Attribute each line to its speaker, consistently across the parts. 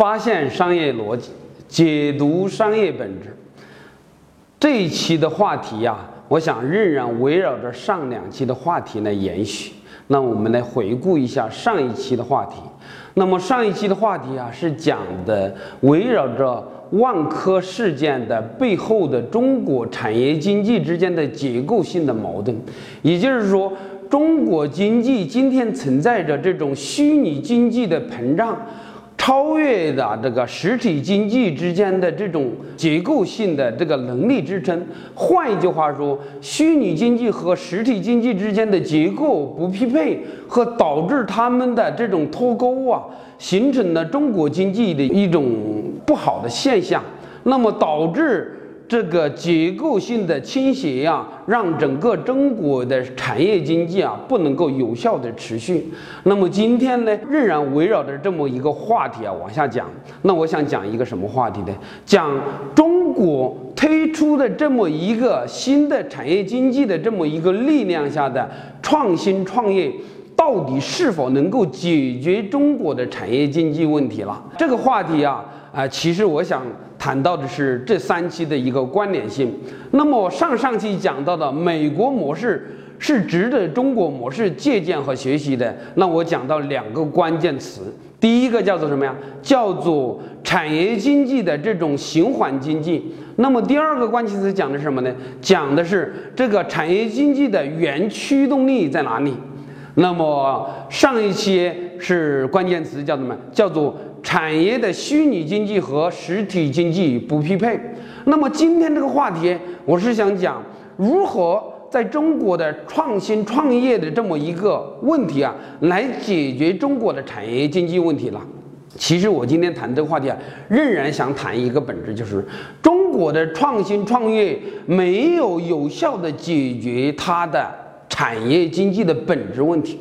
Speaker 1: 发现商业逻辑，解读商业本质。这一期的话题呀，我想仍然围绕着上两期的话题来延续。那我们来回顾一下上一期的话题。那么上一期的话题啊，是讲的围绕着万科事件的背后的中国产业经济之间的结构性的矛盾，也就是说，中国经济今天存在着这种虚拟经济的膨胀。超越的这个实体经济之间的这种结构性的这个能力支撑，换一句话说，虚拟经济和实体经济之间的结构不匹配，和导致他们的这种脱钩啊，形成了中国经济的一种不好的现象，那么导致。这个结构性的倾斜呀，让整个中国的产业经济啊不能够有效的持续。那么今天呢，仍然围绕着这么一个话题啊往下讲。那我想讲一个什么话题呢？讲中国推出的这么一个新的产业经济的这么一个力量下的创新创业，到底是否能够解决中国的产业经济问题了？这个话题啊。啊，其实我想谈到的是这三期的一个关联性。那么上上期讲到的美国模式是值得中国模式借鉴和学习的。那我讲到两个关键词，第一个叫做什么呀？叫做产业经济的这种循环经济。那么第二个关键词讲的是什么呢？讲的是这个产业经济的原驱动力在哪里？那么上一期是关键词叫什么？叫做。产业的虚拟经济和实体经济不匹配。那么今天这个话题，我是想讲如何在中国的创新创业的这么一个问题啊，来解决中国的产业经济问题了。其实我今天谈这个话题啊，仍然想谈一个本质，就是中国的创新创业没有有效的解决它的产业经济的本质问题。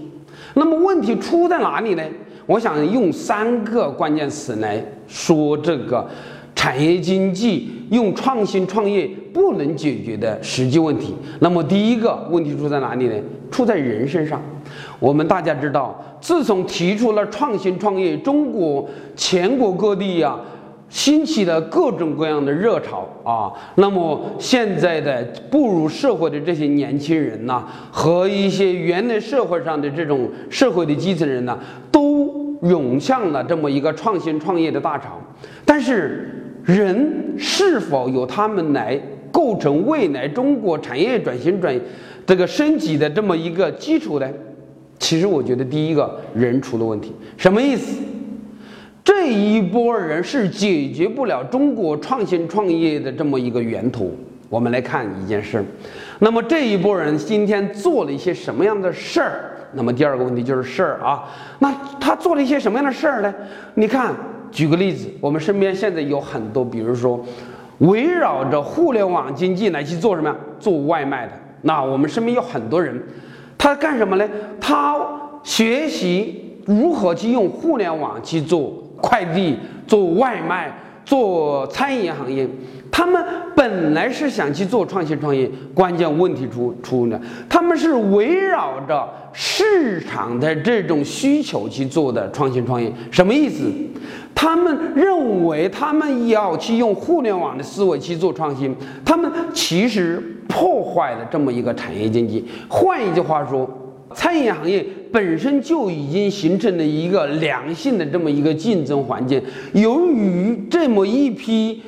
Speaker 1: 那么问题出在哪里呢？我想用三个关键词来说这个产业经济用创新创业不能解决的实际问题。那么第一个问题出在哪里呢？出在人身上。我们大家知道，自从提出了创新创业，中国全国各地呀兴起了各种各样的热潮啊。那么现在的步入社会的这些年轻人呐，和一些原来社会上的这种社会的基层人呢，都。涌向了这么一个创新创业的大潮，但是人是否有他们来构成未来中国产业转型转这个升级的这么一个基础呢？其实我觉得第一个人出了问题，什么意思？这一波人是解决不了中国创新创业的这么一个源头。我们来看一件事，那么这一波人今天做了一些什么样的事儿？那么第二个问题就是事儿啊，那他做了一些什么样的事儿呢？你看，举个例子，我们身边现在有很多，比如说，围绕着互联网经济来去做什么呀？做外卖的。那我们身边有很多人，他干什么呢？他学习如何去用互联网去做快递、做外卖、做餐饮行业。他们本来是想去做创新创业，关键问题出出呢。他们是围绕着市场的这种需求去做的创新创业，什么意思？他们认为他们要去用互联网的思维去做创新，他们其实破坏了这么一个产业经济。换一句话说，餐饮行业本身就已经形成了一个良性的这么一个竞争环境，由于这么一批。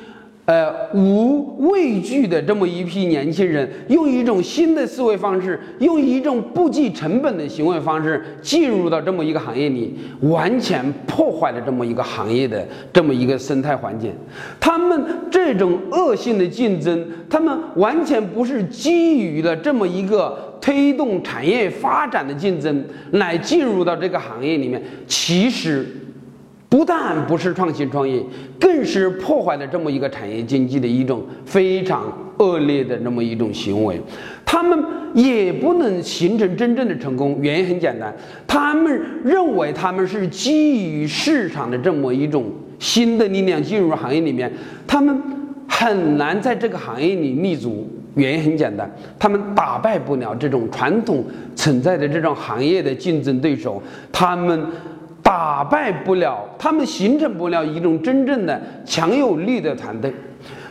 Speaker 1: 呃，无畏惧的这么一批年轻人，用一种新的思维方式，用一种不计成本的行为方式进入到这么一个行业里，完全破坏了这么一个行业的这么一个生态环境。他们这种恶性的竞争，他们完全不是基于了这么一个推动产业发展的竞争来进入到这个行业里面，其实。不但不是创新创业，更是破坏了这么一个产业经济的一种非常恶劣的那么一种行为。他们也不能形成真正的成功，原因很简单，他们认为他们是基于市场的这么一种新的力量进入行业里面，他们很难在这个行业里立足。原因很简单，他们打败不了这种传统存在的这种行业的竞争对手，他们。打败不了，他们形成不了一种真正的强有力的团队。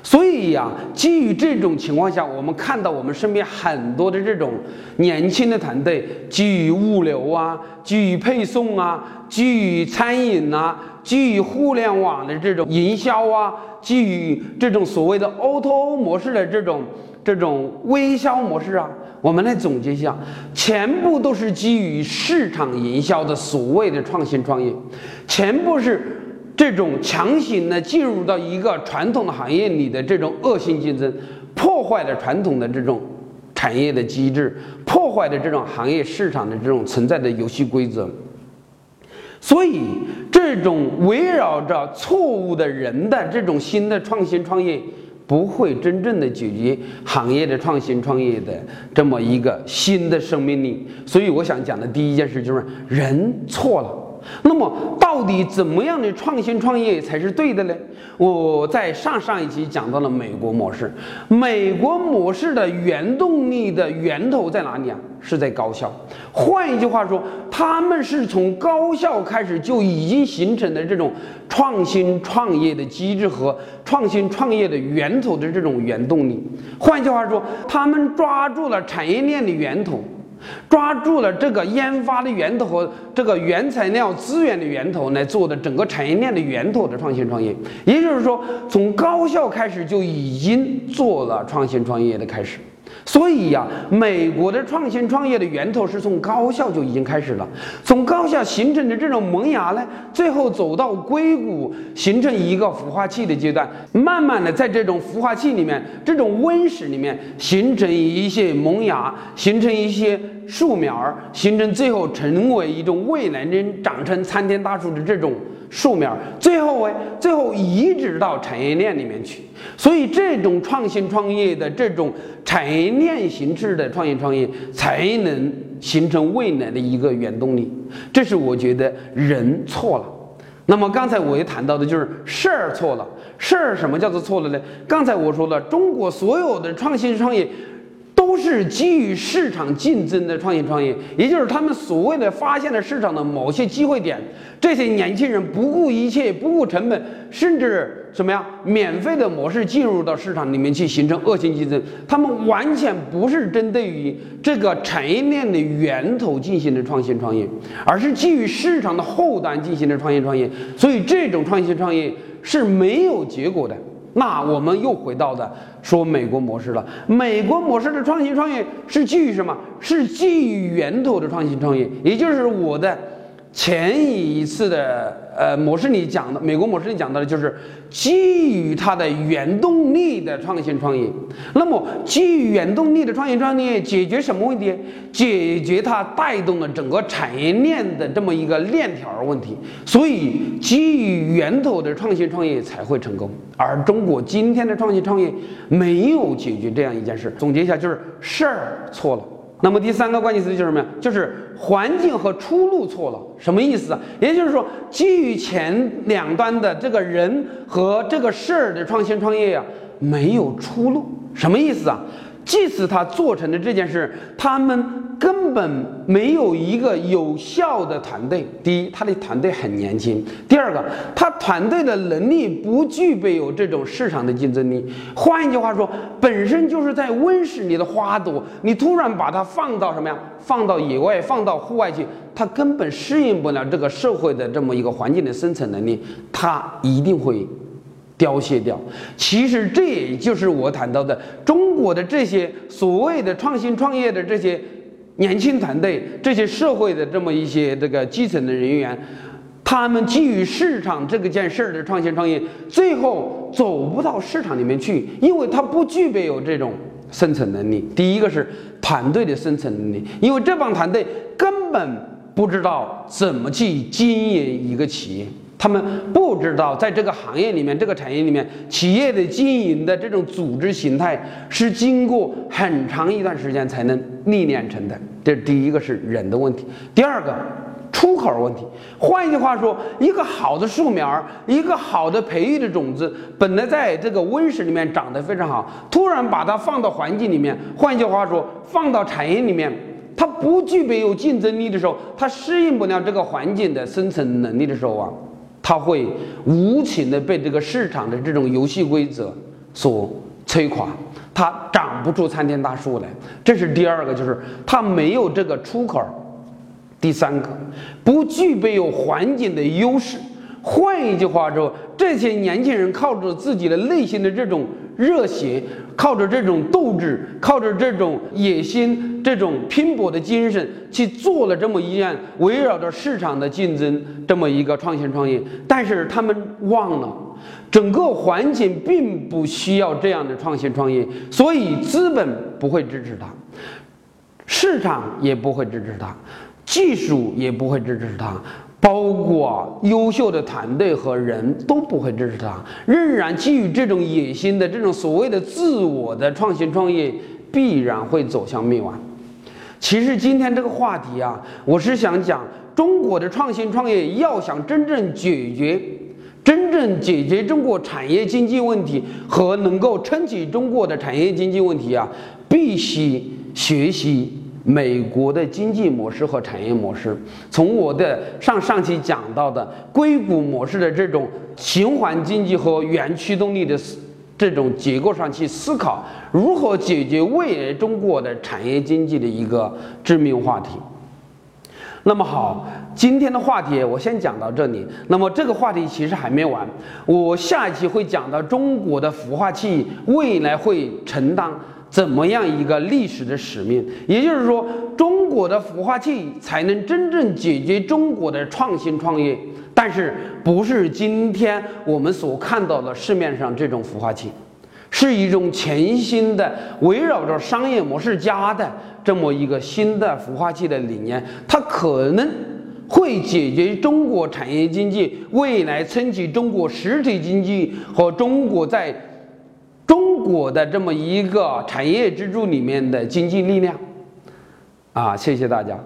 Speaker 1: 所以呀，基于这种情况下，我们看到我们身边很多的这种年轻的团队，基于物流啊，基于配送啊，基于餐饮啊，基于互联网的这种营销啊，基于这种所谓的 O2O 模式的这种这种微销模式啊，我们来总结一下，全部都是基于市场营销的所谓的创新创业，全部是。这种强行的进入到一个传统的行业里的这种恶性竞争，破坏了传统的这种产业的机制，破坏了这种行业市场的这种存在的游戏规则。所以，这种围绕着错误的人的这种新的创新创业，不会真正的解决行业的创新创业的这么一个新的生命力。所以，我想讲的第一件事就是人错了。那么，到底怎么样的创新创业才是对的呢？我在上上一期讲到了美国模式，美国模式的原动力的源头在哪里啊？是在高校。换一句话说，他们是从高校开始就已经形成的这种创新创业的机制和创新创业的源头的这种原动力。换句话说，他们抓住了产业链的源头。抓住了这个研发的源头和这个原材料资源的源头来做的整个产业链的源头的创新创业，也就是说，从高校开始就已经做了创新创业的开始。所以呀，美国的创新创业的源头是从高校就已经开始了，从高校形成的这种萌芽呢，最后走到硅谷，形成一个孵化器的阶段，慢慢的在这种孵化器里面，这种温室里面形成一些萌芽，形成一些树苗儿，形成最后成为一种未来能长成参天大树的这种。树苗儿，最后为，最后移植到产业链里面去。所以，这种创新创业的这种产业链形式的创新创业，才能形成未来的一个原动力。这是我觉得人错了。那么刚才我也谈到的就是事儿错了。事儿什么叫做错了呢？刚才我说了，中国所有的创新创业。是基于市场竞争的创新创业，也就是他们所谓的发现了市场的某些机会点，这些年轻人不顾一切、不顾成本，甚至什么呀，免费的模式进入到市场里面去形成恶性竞争。他们完全不是针对于这个产业链的源头进行的创新创业，而是基于市场的后端进行的创新创业。所以这种创新创业是没有结果的。那我们又回到的说美国模式了。美国模式的创新创业是基于什么？是基于源头的创新创业，也就是我的。前一次的呃模式里讲的，美国模式里讲到的就是基于它的原动力的创新创业。那么基于原动力的创新创业，解决什么问题？解决它带动了整个产业链的这么一个链条问题。所以基于源头的创新创业才会成功。而中国今天的创新创业没有解决这样一件事。总结一下，就是事儿错了。那么第三个关键词就是什么呀？就是环境和出路错了，什么意思啊？也就是说，基于前两端的这个人和这个事儿的创新创业呀，没有出路，什么意思啊？即使他做成的这件事，他们根根本没有一个有效的团队。第一，他的团队很年轻；第二个，他团队的能力不具备有这种市场的竞争力。换一句话说，本身就是在温室里的花朵，你突然把它放到什么呀？放到野外，放到户外去，它根本适应不了这个社会的这么一个环境的生存能力，它一定会。凋谢掉，其实这也就是我谈到的中国的这些所谓的创新创业的这些年轻团队，这些社会的这么一些这个基层的人员，他们基于市场这个件事儿的创新创业，最后走不到市场里面去，因为他不具备有这种生存能力。第一个是团队的生存能力，因为这帮团队根本不知道怎么去经营一个企业。他们不知道，在这个行业里面，这个产业里面，企业的经营的这种组织形态是经过很长一段时间才能历练成的。这第一个是人的问题，第二个出口问题。换一句话说，一个好的树苗，一个好的培育的种子，本来在这个温室里面长得非常好，突然把它放到环境里面，换一句话说，放到产业里面。它不具备有竞争力的时候，它适应不了这个环境的生存能力的时候啊，它会无情的被这个市场的这种游戏规则所摧垮，它长不出参天大树来。这是第二个，就是它没有这个出口。第三个，不具备有环境的优势。换一句话说，这些年轻人靠着自己的内心的这种热血，靠着这种斗志，靠着这种野心，这种拼搏的精神，去做了这么一件围绕着市场的竞争这么一个创新创业。但是他们忘了，整个环境并不需要这样的创新创业，所以资本不会支持他，市场也不会支持他。技术也不会支持他，包括优秀的团队和人都不会支持他。仍然基于这种野心的这种所谓的自我的创新创业，必然会走向灭亡。其实今天这个话题啊，我是想讲中国的创新创业要想真正解决、真正解决中国产业经济问题和能够撑起中国的产业经济问题啊，必须学习。美国的经济模式和产业模式，从我的上上期讲到的硅谷模式的这种循环经济和原驱动力的这种结构上去思考，如何解决未来中国的产业经济的一个致命话题。那么好，今天的话题我先讲到这里。那么这个话题其实还没完，我下一期会讲到中国的孵化器未来会承担。怎么样一个历史的使命？也就是说，中国的孵化器才能真正解决中国的创新创业，但是不是今天我们所看到的市面上这种孵化器，是一种全新的围绕着商业模式加的这么一个新的孵化器的理念，它可能会解决中国产业经济未来撑起中国实体经济和中国在。中国的这么一个产业支柱里面的经济力量，啊，谢谢大家。